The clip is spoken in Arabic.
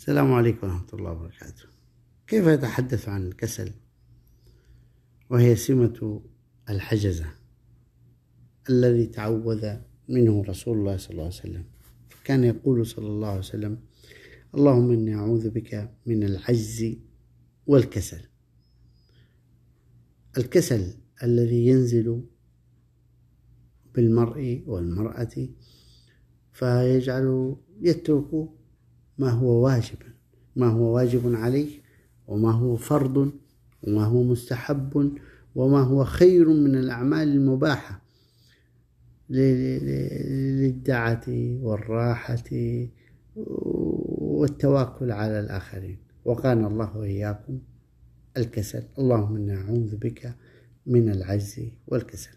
السلام عليكم ورحمة الله وبركاته. كيف أتحدث عن الكسل وهي سمة الحجزة الذي تعوذ منه رسول الله صلى الله عليه وسلم. كان يقول صلى الله عليه وسلم اللهم إني أعوذ بك من العجز والكسل. الكسل الذي ينزل بالمرء والمرأة فيجعل يترك ما هو واجب ما هو واجب عليه وما هو فرض وما هو مستحب وما هو خير من الأعمال المباحة للدعة والراحة والتواكل على الآخرين. وقانا الله وإياكم الكسل. اللهم إنا نعوذ بك من العجز والكسل.